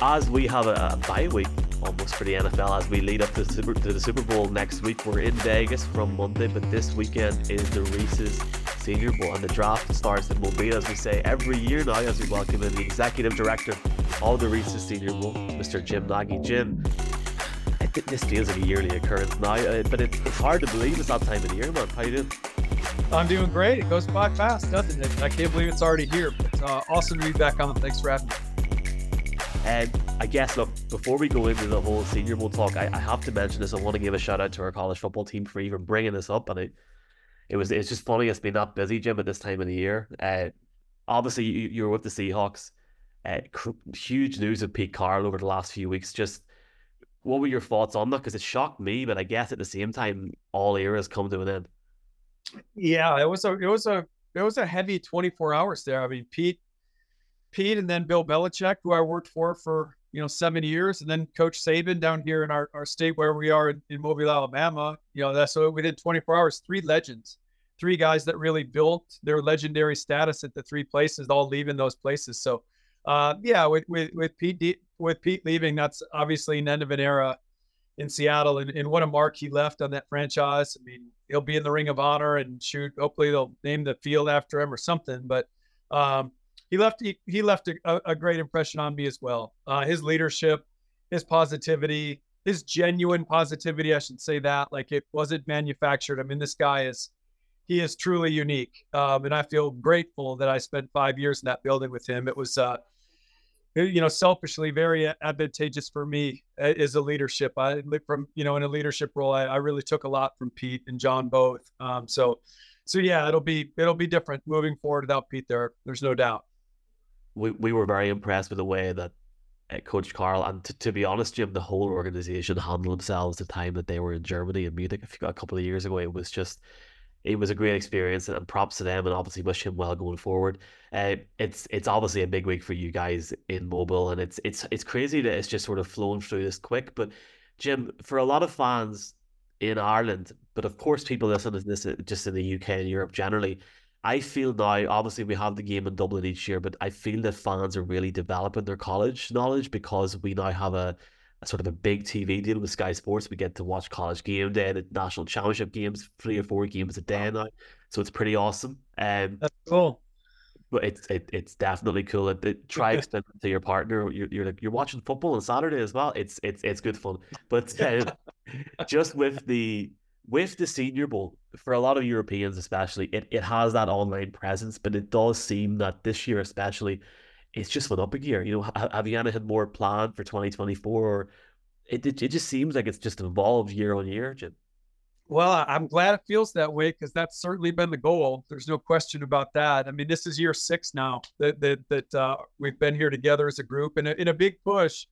as we have a, a bye week almost for the NFL as we lead up to the, Super, to the Super Bowl next week. We're in Vegas from Monday, but this weekend is the Reese's Senior Bowl, and the draft starts in Mobile, as we say every year now, as we welcome in the executive director of the Reese's Senior Bowl, Mr. Jim Nagy. Jim, I think this feels like a yearly occurrence now, uh, but it's, it's hard to believe it's that time of the year, man. How you doing? I'm doing great. It goes by fast, doesn't it? I can't believe it's already here. But uh, awesome to be back on. Thanks for having me. And I guess, look, before we go into the whole Senior Bowl talk, I, I, have to mention this. I want to give a shout out to our college football team for even bringing this up. And it, it was it's just funny. It's been that busy, Jim, at this time of the year. Uh, obviously, you, you were with the Seahawks. Uh, huge news of Pete Carroll over the last few weeks. Just what were your thoughts on that? Because it shocked me, but I guess at the same time, all eras come to an end. Yeah, it was a it was a it was a heavy 24 hours there. I mean, Pete Pete and then Bill Belichick, who I worked for for you know seven years, and then Coach Saban down here in our, our state where we are in, in Mobile, Alabama. You know, that's so within 24 hours, three legends, three guys that really built their legendary status at the three places, all leaving those places. So, uh, yeah, with with with Pete with Pete leaving, that's obviously an end of an era in Seattle, and, and what a mark he left on that franchise. I mean, he'll be in the Ring of Honor and shoot. Hopefully, they'll name the field after him or something. But um, he left he, he left a, a, great impression on me as well. Uh, his leadership, his positivity, his genuine positivity. I should say that like it wasn't manufactured. I mean, this guy is he is truly unique, um, and I feel grateful that I spent five years in that building with him. It was. Uh, you know, selfishly very advantageous for me as a leadership. I from you know in a leadership role, I, I really took a lot from Pete and John both. Um, so, so yeah, it'll be it'll be different moving forward without Pete. There, there's no doubt we, we were very impressed with the way that uh, Coach Carroll and to, to be honest, Jim, the whole organization handled themselves the time that they were in Germany and Munich a couple of years ago. It was just it was a great experience and props to them and obviously wish him well going forward. Uh, it's it's obviously a big week for you guys in mobile and it's it's it's crazy that it's just sort of flown through this quick. But Jim, for a lot of fans in Ireland, but of course people listening to this just in the UK and Europe generally, I feel now, obviously, we have the game in Dublin each year, but I feel that fans are really developing their college knowledge because we now have a, a sort of a big TV deal with Sky Sports. We get to watch college game day, the national championship games, three or four games a day now. So it's pretty awesome. Um, That's cool. But it's it, it's definitely cool. It, it, try explaining to your partner. You're, you're like you're watching football on Saturday as well. It's it's it's good fun. But uh, just with the with the Senior Bowl, for a lot of Europeans, especially, it, it has that online presence, but it does seem that this year, especially, it's just went up a gear. You know, Aviana had more planned for 2024, or it, it, it just seems like it's just evolved year on year, Jim. Well, I'm glad it feels that way because that's certainly been the goal. There's no question about that. I mean, this is year six now that that, that uh, we've been here together as a group, and in a big push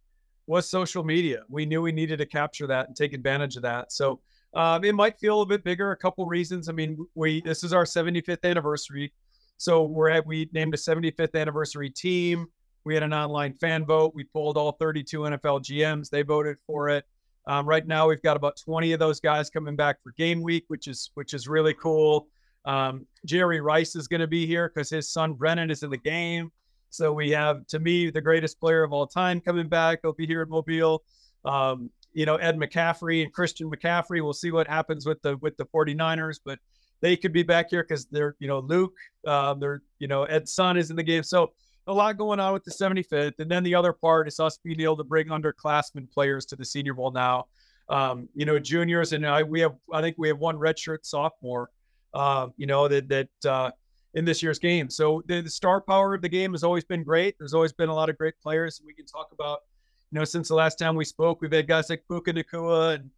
was social media. We knew we needed to capture that and take advantage of that. So um, it might feel a bit bigger. A couple reasons. I mean, we this is our 75th anniversary, so we're at we named a 75th anniversary team. We had an online fan vote. We pulled all 32 NFL GMs. They voted for it. Um, right now, we've got about 20 of those guys coming back for game week, which is which is really cool. Um, Jerry Rice is going to be here because his son Brennan is in the game. So we have, to me, the greatest player of all time coming back. He'll be here in Mobile. Um, you know, Ed McCaffrey and Christian McCaffrey. We'll see what happens with the with the 49ers, but they could be back here because they're, you know, Luke, uh, they're, you know, Ed's son is in the game. So a lot going on with the 75th. And then the other part is us being able to bring underclassmen players to the Senior Bowl now. Um, you know, juniors, and I, we have, I think we have one redshirt sophomore, uh, you know, that, that, uh, in this year's game. So the, the, star power of the game has always been great. There's always been a lot of great players. We can talk about you know, since the last time we spoke, we've had guys like Puka Nacua and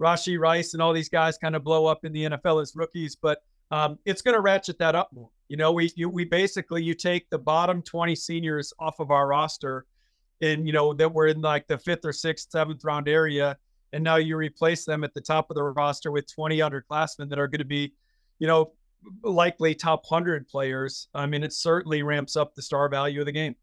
Rashee Rice and all these guys kind of blow up in the NFL as rookies, but um, it's going to ratchet that up more. You know, we you, we basically you take the bottom 20 seniors off of our roster, and you know that we're in like the fifth or sixth, seventh round area, and now you replace them at the top of the roster with 20 underclassmen that are going to be, you know, likely top 100 players. I mean, it certainly ramps up the star value of the game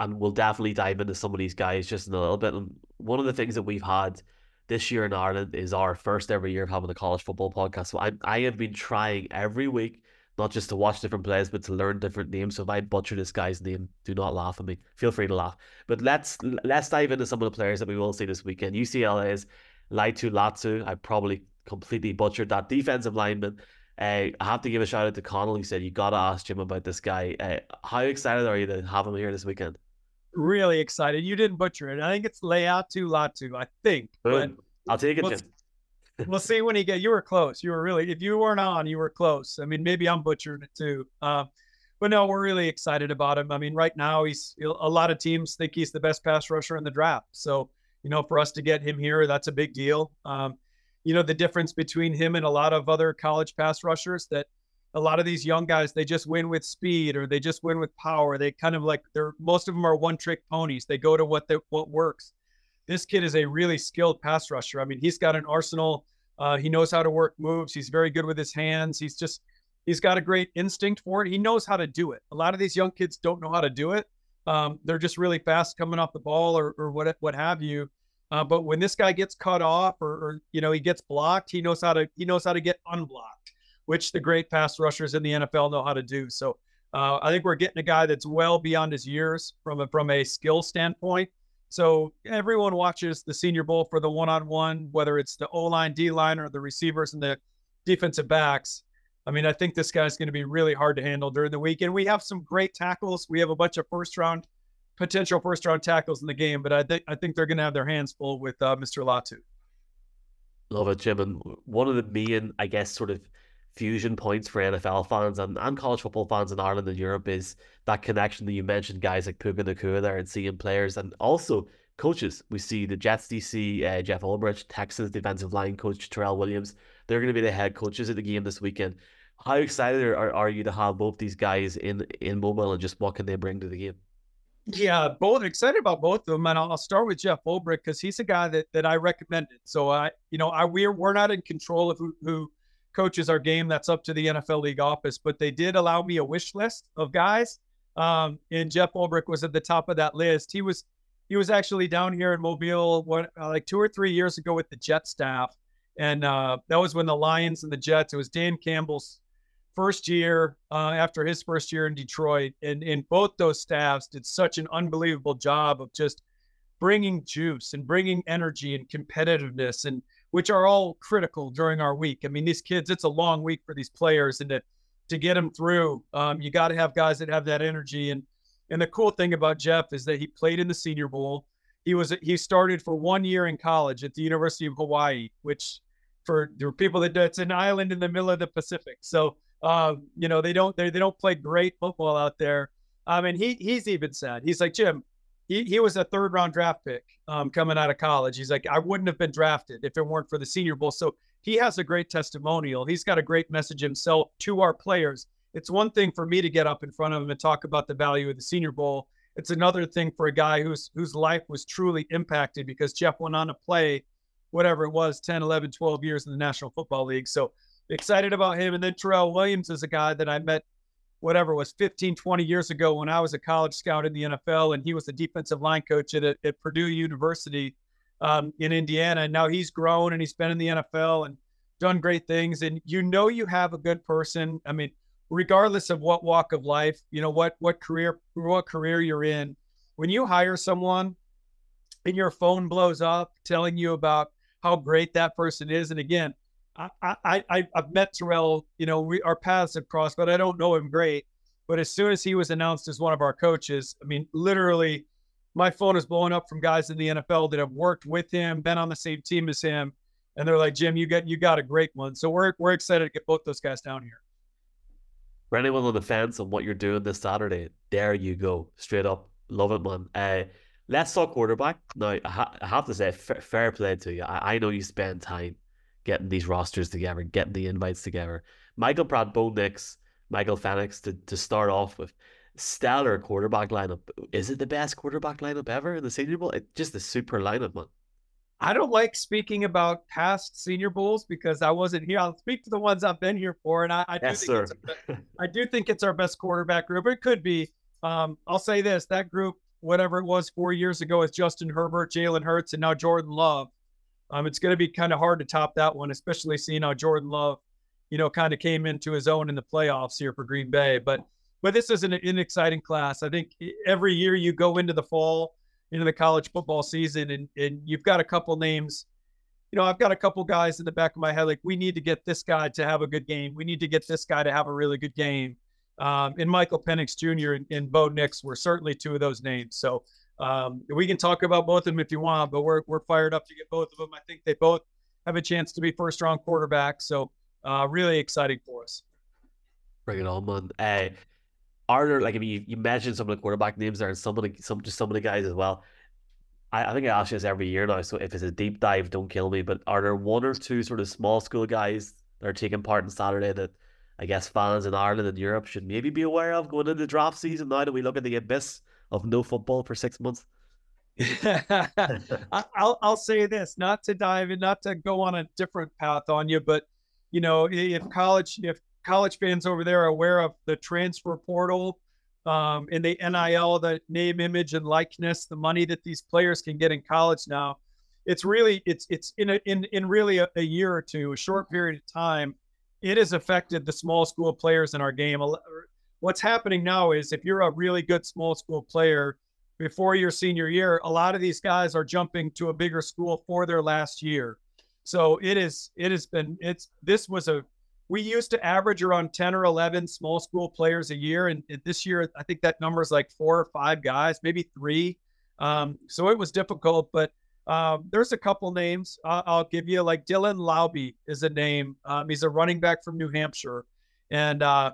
and we'll definitely dive into some of these guys just in a little bit. And one of the things that we've had this year in Ireland is our first ever year of having a college football podcast. So I I have been trying every week not just to watch different players, but to learn different names. So if I butcher this guy's name, do not laugh at me. Feel free to laugh. But let's let's dive into some of the players that we will see this weekend. UCLA's Laiatu Latu. I probably completely butchered that defensive lineman. Uh, I have to give a shout out to Connell. He said you got to ask Jim about this guy. Uh, how excited are you to have him here this weekend? Really excited. You didn't butcher it. I think it's Laiatu Latu. I think. But I'll take it, we'll, we'll see when he get. You were close. You were really. If you weren't on, you were close. I mean, maybe I'm butchering it too. Uh, but no, we're really excited about him. I mean, right now he's a lot of teams think he's the best pass rusher in the draft. So you know, for us to get him here, that's a big deal. Um, you know, the difference between him and a lot of other college pass rushers that a lot of these young guys, they just win with speed or they just win with power. They kind of like they're most of them are one trick ponies. They go to what they, what works. This kid is a really skilled pass rusher. I mean, he's got an arsenal. Uh, he knows how to work moves. He's very good with his hands. He's just he's got a great instinct for it. He knows how to do it. A lot of these young kids don't know how to do it. Um, they're just really fast coming off the ball or, or what what have you. Uh, but when this guy gets cut off or, or, you know he gets blocked, he knows how to he knows how to get unblocked, which the great pass rushers in the NFL know how to do. So uh, I think we're getting a guy that's well beyond his years from a from a skill standpoint. So everyone watches the Senior Bowl for the one-on-one, whether it's the O line, D line, or the receivers and the defensive backs. I mean, I think this guy's going to be really hard to handle during the week. And we have some great tackles. We have a bunch of first round potential first round tackles in the game, but I think I think they're going to have their hands full with uh, Mr. Latu. Love it, Jim. And one of the main, I guess, sort of fusion points for NFL fans and, and college football fans in Ireland and Europe is that connection that you mentioned, guys like Puka Nacua there and seeing players and also coaches. We see the Jets DC, uh, Jeff Ulbrich, Texas defensive line coach Terrell Williams. They're going to be the head coaches of the game this weekend. How excited are, are you to have both these guys in in Mobile and just what can they bring to the game? Yeah, both excited about both of them, and I'll, start with Jeff Ulbrich because he's a guy that that I recommended. So I, you know, I we're we're not in control of who, who coaches our game. That's up to the NFL league office, but they did allow me a wish list of guys. Um, and Jeff Ulbrich was at the top of that list. He was he was actually down here in Mobile what uh, like two or three years ago with the Jet staff, and uh, that was when the Lions and the Jets. It was Dan Campbell's first year uh, after his first year in Detroit, and and both those staffs did such an unbelievable job of just bringing juice and bringing energy and competitiveness, and which are all critical during our week. I mean, these kids, it's a long week for these players, and to to get them through, um, you got to have guys that have that energy. And and the cool thing about Jeff is that he played in the Senior Bowl. He was he started for one year in college at the University of Hawaii, which for there people that it's an island in the middle of the Pacific. So um, you know, they don't they, they don't play great football out there. I mean, he he's even said he's like Jim. He, he was a third round draft pick um, coming out of college. He's like, I wouldn't have been drafted if it weren't for the Senior Bowl. So he has a great testimonial. He's got a great message himself to our players. It's one thing for me to get up in front of him and talk about the value of the Senior Bowl. It's another thing for a guy whose whose life was truly impacted because Jeff went on to play whatever it was 10, 11, 12 years in the National Football League. So excited about him. And then Terrell Williams is a guy that I met, whatever was 15, 20 years ago when I was a college scout in the NFL, and he was a defensive line coach at, at Purdue University um, in Indiana. And now he's grown and he's been in the NFL and done great things. And you know you have a good person. I mean, regardless of what walk of life, you know what what career what career you're in, when you hire someone and your phone blows up telling you about how great that person is, and again, I, I, I have met Terrell. You know, we our paths have crossed, but I don't know him great. But as soon as he was announced as one of our coaches, I mean, literally, my phone is blowing up from guys in the NFL that have worked with him, been on the same team as him, and they're like, Jim, you got you got a great one. So we're we're excited to get both those guys down here. For anyone on the fence on what you're doing this Saturday, there you go, straight up, love it, man. Uh, let's talk quarterback. Now, I, ha- I have to say, f- fair play to you. I-, I know you spend time getting these rosters together, getting the invites together. Michael Pratt, Bo Nix, Michael Penix to, to start off with. Stellar quarterback lineup. Is it the best quarterback lineup ever in the Senior Bowl? It's just a super lineup, man. I don't like speaking about past Senior Bowls because I wasn't here. I'll speak to the ones I've been here for, and I, I do yes, think sir. It's I do think it's our best quarterback group. It could be. Um, I'll say this: that group, whatever it was four years ago, with Justin Herbert, Jalen Hurts, and now Jordan Love um, it's going to be kind of hard to top that one, especially seeing how Jordan Love you know, kind of came into his own in the playoffs here for Green Bay. But but this is an, an exciting class. I think every year you go into the fall, into the college football season, and and you've got a couple names. You know, I've got a couple guys in the back of my head like we need to get this guy to have a good game. We need to get this guy to have a really good game. Um, and Michael Penix Jr. and, and Bo Nix were certainly two of those names. So um, we can talk about both of them if you want, but we're we're fired up to get both of them. I think they both have a chance to be first round quarterbacks. So uh, really exciting for us. Bring it on, man. Uh, are there like I mean you, you mentioned some of the quarterback names there and some of the some just some of the guys as well. I, think I ask you this every year now, so if it's a deep dive, don't kill me. But are there one or two sort of small school guys that are taking part in Saturday that I guess fans in Ireland and Europe should maybe be aware of going into draft season now that we look at the abyss of no football for six months? I'll I'll say this, not to dive in, not to go on a different path on you, but you know, if college if college fans over there are aware of the transfer portal um, and the NIL, the name, image, and likeness, the money that these players can get in college now, it's really it's it's in a, in in really a, a year or two, a short period of time, it has affected the small school players in our game what's happening now is if you're a really good small school player before your senior year, a lot of these guys are jumping to a bigger school for their last year. So it is it has been it's this was a we used to average around 10 or 11 small school players a year and this year I think that number is like four or five guys, maybe three. Um, so it was difficult, but um, there's a couple names I'll, I'll, give you. Like Dylan Laube is a name. Um, he's a running back from New Hampshire, and uh,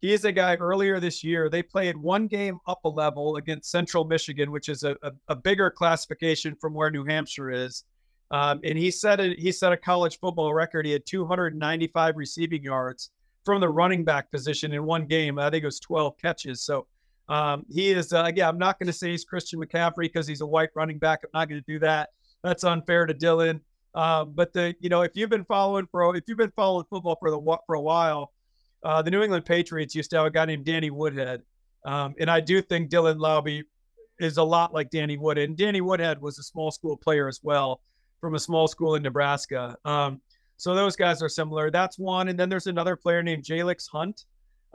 he is a guy earlier this year. They played one game up a level against Central Michigan, which is a, a, a bigger classification from where New Hampshire is. Um, and he set a, he set a college football record. He had 295 receiving yards from the running back position in one game. I think it was 12 catches. So um, he is uh, again. I'm not going to say he's Christian McCaffrey because he's a white running back. I'm not going to do that. That's unfair to Dylan. Uh, but the you know if you've been following pro if you've been following football for the for a while, uh, the New England Patriots used to have a guy named Danny Woodhead. Um, and I do think Dylan Laube is a lot like Danny Woodhead. And Danny Woodhead was a small school player as well from a small school in Nebraska. Um, so those guys are similar. That's one. And then there's another player named Jalyx Hunt,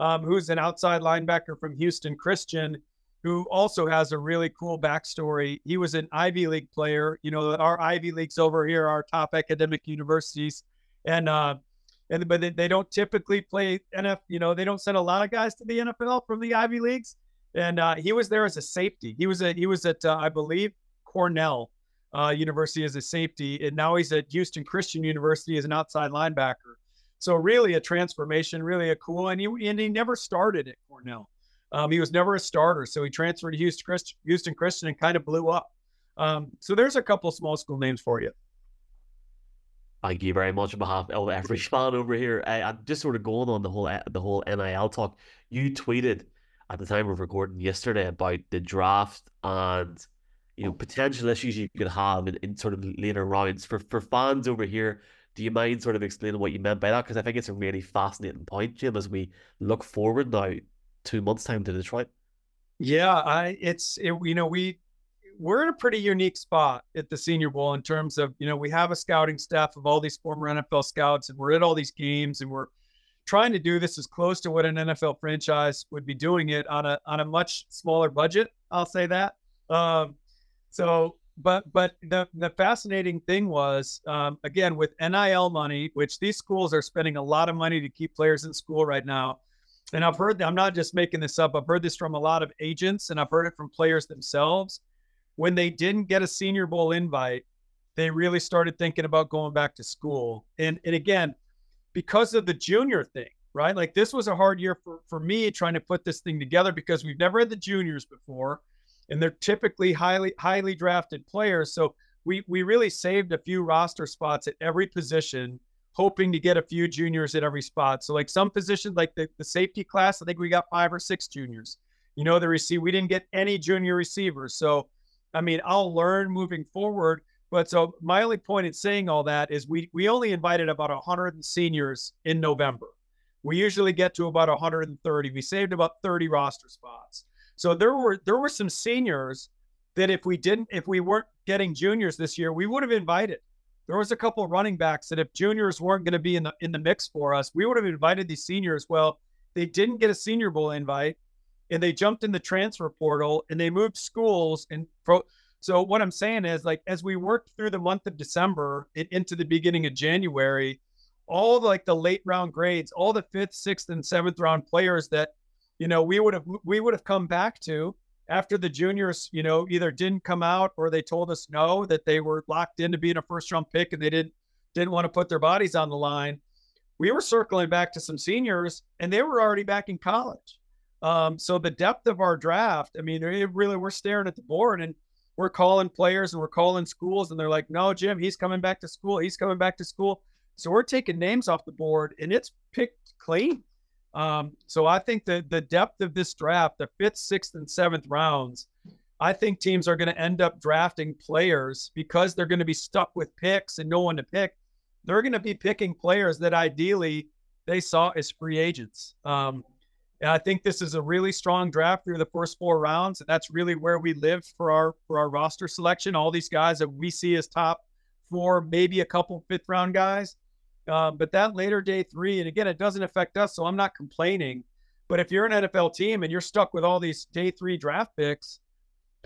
um, who's an outside linebacker from Houston Christian, who also has a really cool backstory. He was an Ivy League player. You know, our Ivy Leagues over here are top academic universities. And uh, and but they, they don't typically play NFL. You know, they don't send a lot of guys to the NFL from the Ivy leagues. And uh, he was there as a safety. He was at he was at uh, I believe Cornell uh, University as a safety, and now he's at Houston Christian University as an outside linebacker. So really a transformation, really a cool. And he and he never started at Cornell. Um, he was never a starter, so he transferred to Houston Christian, Houston Christian and kind of blew up. Um, so there's a couple small school names for you. Thank you very much on behalf of every fan over here. I, I'm just sort of going on the whole eh, the whole NIL talk. You tweeted at the time of recording yesterday about the draft and you know potential issues you could have in, in sort of later rounds for for fans over here. Do you mind sort of explaining what you meant by that? Because I think it's a really fascinating point, Jim, as we look forward now two months time to Detroit. Yeah, I it's it, you know we we're in a pretty unique spot at the Senior Bowl in terms of, you know, we have a scouting staff of all these former NFL scouts and we're at all these games and we're trying to do this as close to what an NFL franchise would be doing it on a on a much smaller budget. I'll say that. Um, so, but but the the fascinating thing was um, again with NIL money, which these schools are spending a lot of money to keep players in school right now. And I've heard I'm not just making this up. I've heard this from a lot of agents, and I've heard it from players themselves when they didn't get a Senior Bowl invite, they really started thinking about going back to school. And and again, because of the junior thing, right? Like this was a hard year for, for me trying to put this thing together because we've never had the juniors before, and they're typically highly highly drafted players. So we we really saved a few roster spots at every position, hoping to get a few juniors at every spot. So like some positions, like the, the safety class, I think we got five or six juniors. You know, the receive we didn't get any junior receivers. So I mean, I'll learn moving forward. But so my only point in saying all that is we we only invited about 100 seniors in November. We usually get to about 130. We saved about 30 roster spots. So there were there were some seniors that if we didn't if we weren't getting juniors this year, we would have invited. there was a couple running backs that if juniors weren't going to be in the in the mix for us, we would have invited these seniors. Well, they didn't get a Senior Bowl invite, and they jumped in the transfer portal and they moved schools and pro. So what I'm saying is, like, as we worked through the month of December and into the beginning of January, all the, like the late round grades, all the fifth, sixth, and seventh round players that, you know, we would have we would have come back to after the juniors, you know, either didn't come out or they told us no, that they were locked into being a first round pick and they didn't didn't want to put their bodies on the line. We were circling back to some seniors and they were already back in college. Um, so the depth of our draft, I mean, really we're staring at the board and we're calling players and we're calling schools and they're like, no, Jim, he's coming back to school. He's coming back to school. So we're taking names off the board and it's picked clean. Um, so I think that the depth of this draft, the fifth, sixth, and seventh rounds, I think teams are going to end up drafting players because they're going to be stuck with picks and no one to pick. They're going to be picking players that ideally they saw as free agents. Um, and I think this is a really strong draft through the first four rounds, and that's really where we live for our for our roster selection. All these guys that we see as top four, maybe a couple fifth round guys. Um, but that later day three, and again, it doesn't affect us, so I'm not complaining. But if you're an NFL team and you're stuck with all these day three draft picks,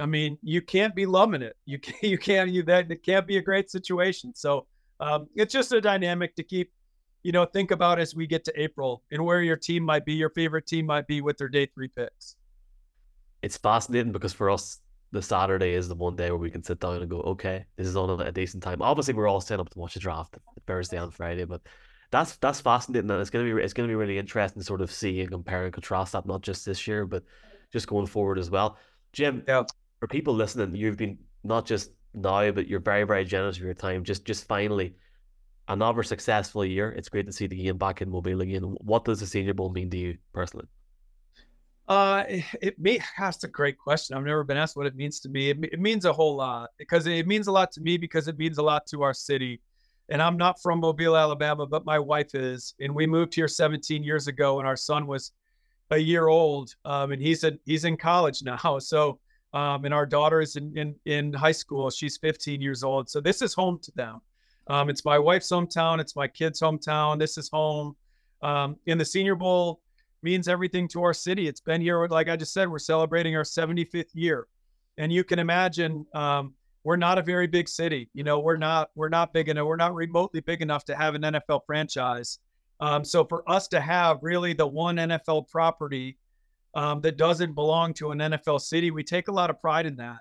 I mean, you can't be loving it. You can't, you can't, you that it can't be a great situation. So um, it's just a dynamic to keep, you know, think about as we get to April and where your team might be, your favorite team might be with their day three picks. It's fascinating because for us, the Saturday is the one day where we can sit down and go, okay, this is on a decent time. Obviously, we're all set up to watch the draft Thursday and Friday, but that's that's fascinating. And it's gonna be it's gonna be really interesting to sort of see and compare and contrast that not just this year, but just going forward as well. Jim, yeah. for people listening, you've been not just now, but you're very very generous with your time. Just just finally, another successful year. It's great to see the game back in Mobile again. What does the Senior Bowl mean to you personally? Uh, it, may, that's a great question. I've never been asked what it means to me. It, it means a whole lot because it means a lot to me because it means a lot to our city. And I'm not from Mobile, Alabama, but my wife is. And we moved here 17 years ago, and our son was a year old. Um, and he's in he's in college now. So, um, and our daughter is in, in in high school. She's 15 years old. So this is home to them. Um, it's my wife's hometown. It's my kids' hometown. This is home. Um, in the Senior Bowl, means everything to our city. It's been here, like I just said, we're celebrating our 75th year, and you can imagine um, we're not a very big city. You know, we're not we're not big enough. We're not remotely big enough to have an NFL franchise. Um, so for us to have really the one NFL property um, that doesn't belong to an NFL city, we take a lot of pride in that.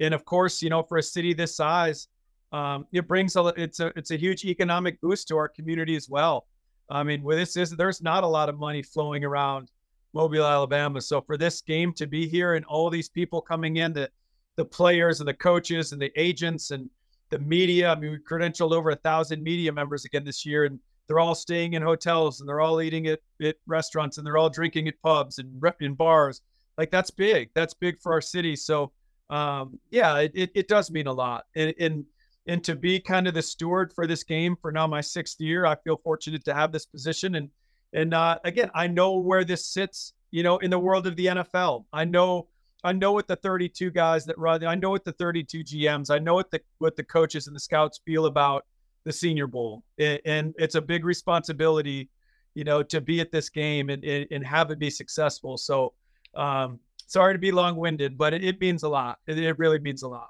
And of course, you know, for a city this size, um, it brings a it's a it's a huge economic boost to our community as well. I mean, with this is there's not a lot of money flowing around Mobile, Alabama. So for this game to be here and all these people coming in, the the players and the coaches and the agents and the media. I mean, we credentialed over a thousand media members again this year, and they're all staying in hotels and they're all eating at, at restaurants and they're all drinking at pubs and in bars. Like that's big. That's big for our city. So um, yeah, it, it, it does mean a lot. And, and and to be kind of the steward for this game for now my sixth year i feel fortunate to have this position. And and uh, again i know where this sits you know in the world of the nfl i know i know what the 32 guys that run i know what the 32 gms i know what the what the coaches and the scouts feel about the senior bowl. And, and it's a big responsibility you know to be at this game and, and, and have it be successful. So um sorry to be long-winded but it, it means a lot. It, it really means a lot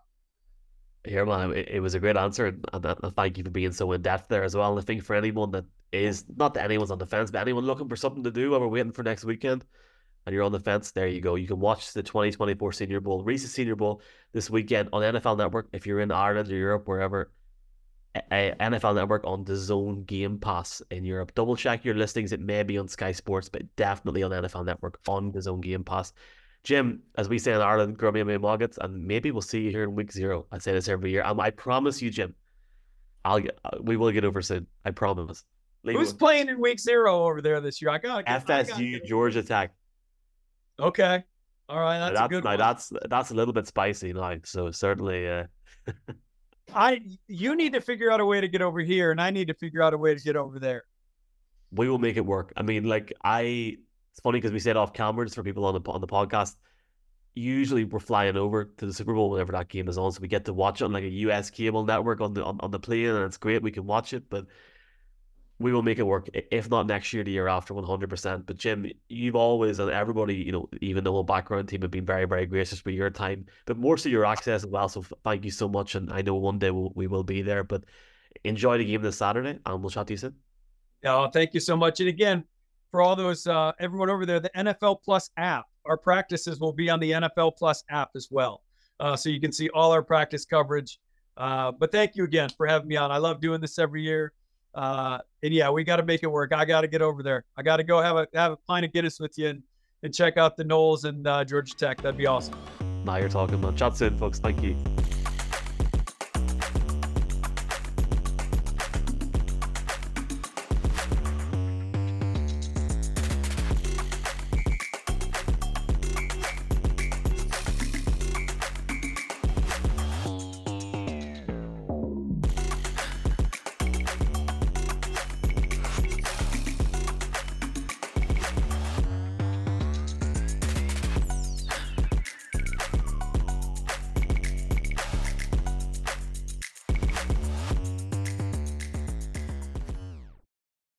here, man, it, it was a great answer, and, and, uh, thank you for being so in depth there as well. And I think for anyone that is not that anyone's on the fence, but anyone looking for something to do while we're waiting for next weekend, and you're on the fence, there you go. You can watch the 2024 Senior Bowl, Reese's Senior Bowl this weekend on NFL Network. If you're in Ireland or Europe, wherever, a, NFL Network on DAZN Game Pass in Europe. Double check your listings. It may be on Sky Sports, but definitely on NFL Network on DAZN Game Pass. Jim, as we say in Ireland, Grummy and Muggets, and maybe we'll see you here in week zero. I say this every year. Um, I promise you, Jim, I'll get, uh, we will get over soon. I promise. Leave Who's playing in week zero over there this year? I got FSU Georgia Tech. Okay, all right, that's, that's a good. Now, that's that's a little bit spicy now. So certainly, uh... I you need to figure out a way to get over here, and I need to figure out a way to get over there. We will make it work. I mean, like I it's funny because we said off camera just for people on the on the podcast. usually we're flying over to the Super Bowl whenever that game is on, so we get to watch it on like a US cable network on the on, on the plane, and it's great. We can watch it, but we will make it work. If not next year, the year after, one hundred percent. But Jim, you've always and everybody, you know, even the whole background team have been very, very gracious with your time, but more so your access as well. So thank you so much, and I know one day we'll, we will be there. But enjoy the game this Saturday, and we'll chat to you soon. Yeah, thank you so much. And again, for all those uh, everyone over there, the NFL Plus app. Our practices will be on the NFL Plus app as well, uh, so you can see all our practice coverage. Uh, but thank you again for having me on. I love doing this every year. Uh, and yeah, we got to make it work. I got to get over there. I got to go have a have a pint of Guinness with you and, and check out the Noles and uh, Georgia Tech. That'd be awesome. Now you're talking about. Chat soon, folks. Thank you.